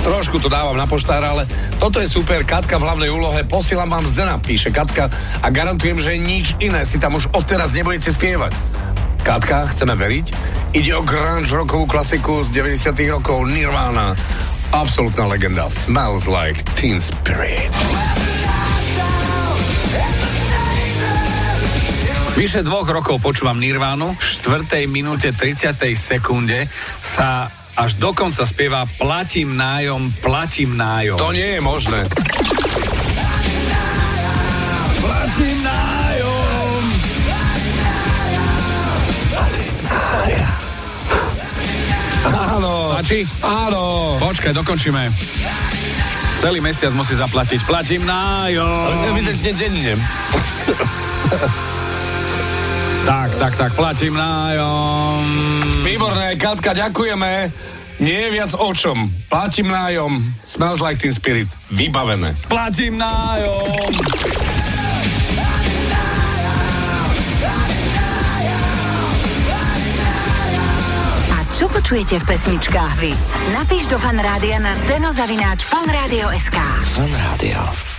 trošku to dávam na poštára, ale toto je super. Katka v hlavnej úlohe, posielam vám Zdena, píše Katka a garantujem, že nič iné si tam už odteraz nebudete spievať. Katka, chceme veriť? Ide o grunge rockovú klasiku z 90 rokov Nirvana. Absolutná legenda. Smells like Teen Spirit. Vyše dvoch rokov počúvam Nirvánu, v 4. minúte 30. sekunde sa až dokonca spieva Platím nájom, platím nájom. To nie je možné. Platím nájom. Áno. Stačí? Áno. Počkaj, dokončíme. Celý mesiac musí zaplatiť. Platím nájom. Evidentne denne. Tak, tak, platím nájom. Výborné, Katka, ďakujeme. Nie je viac o čom. Platím nájom. Smells like teen spirit. Vybavené. Platím nájom. Čo počujete v pesničkách vy? Napíš do fanrádia na steno zavináč fanradio.sk Fanrádio.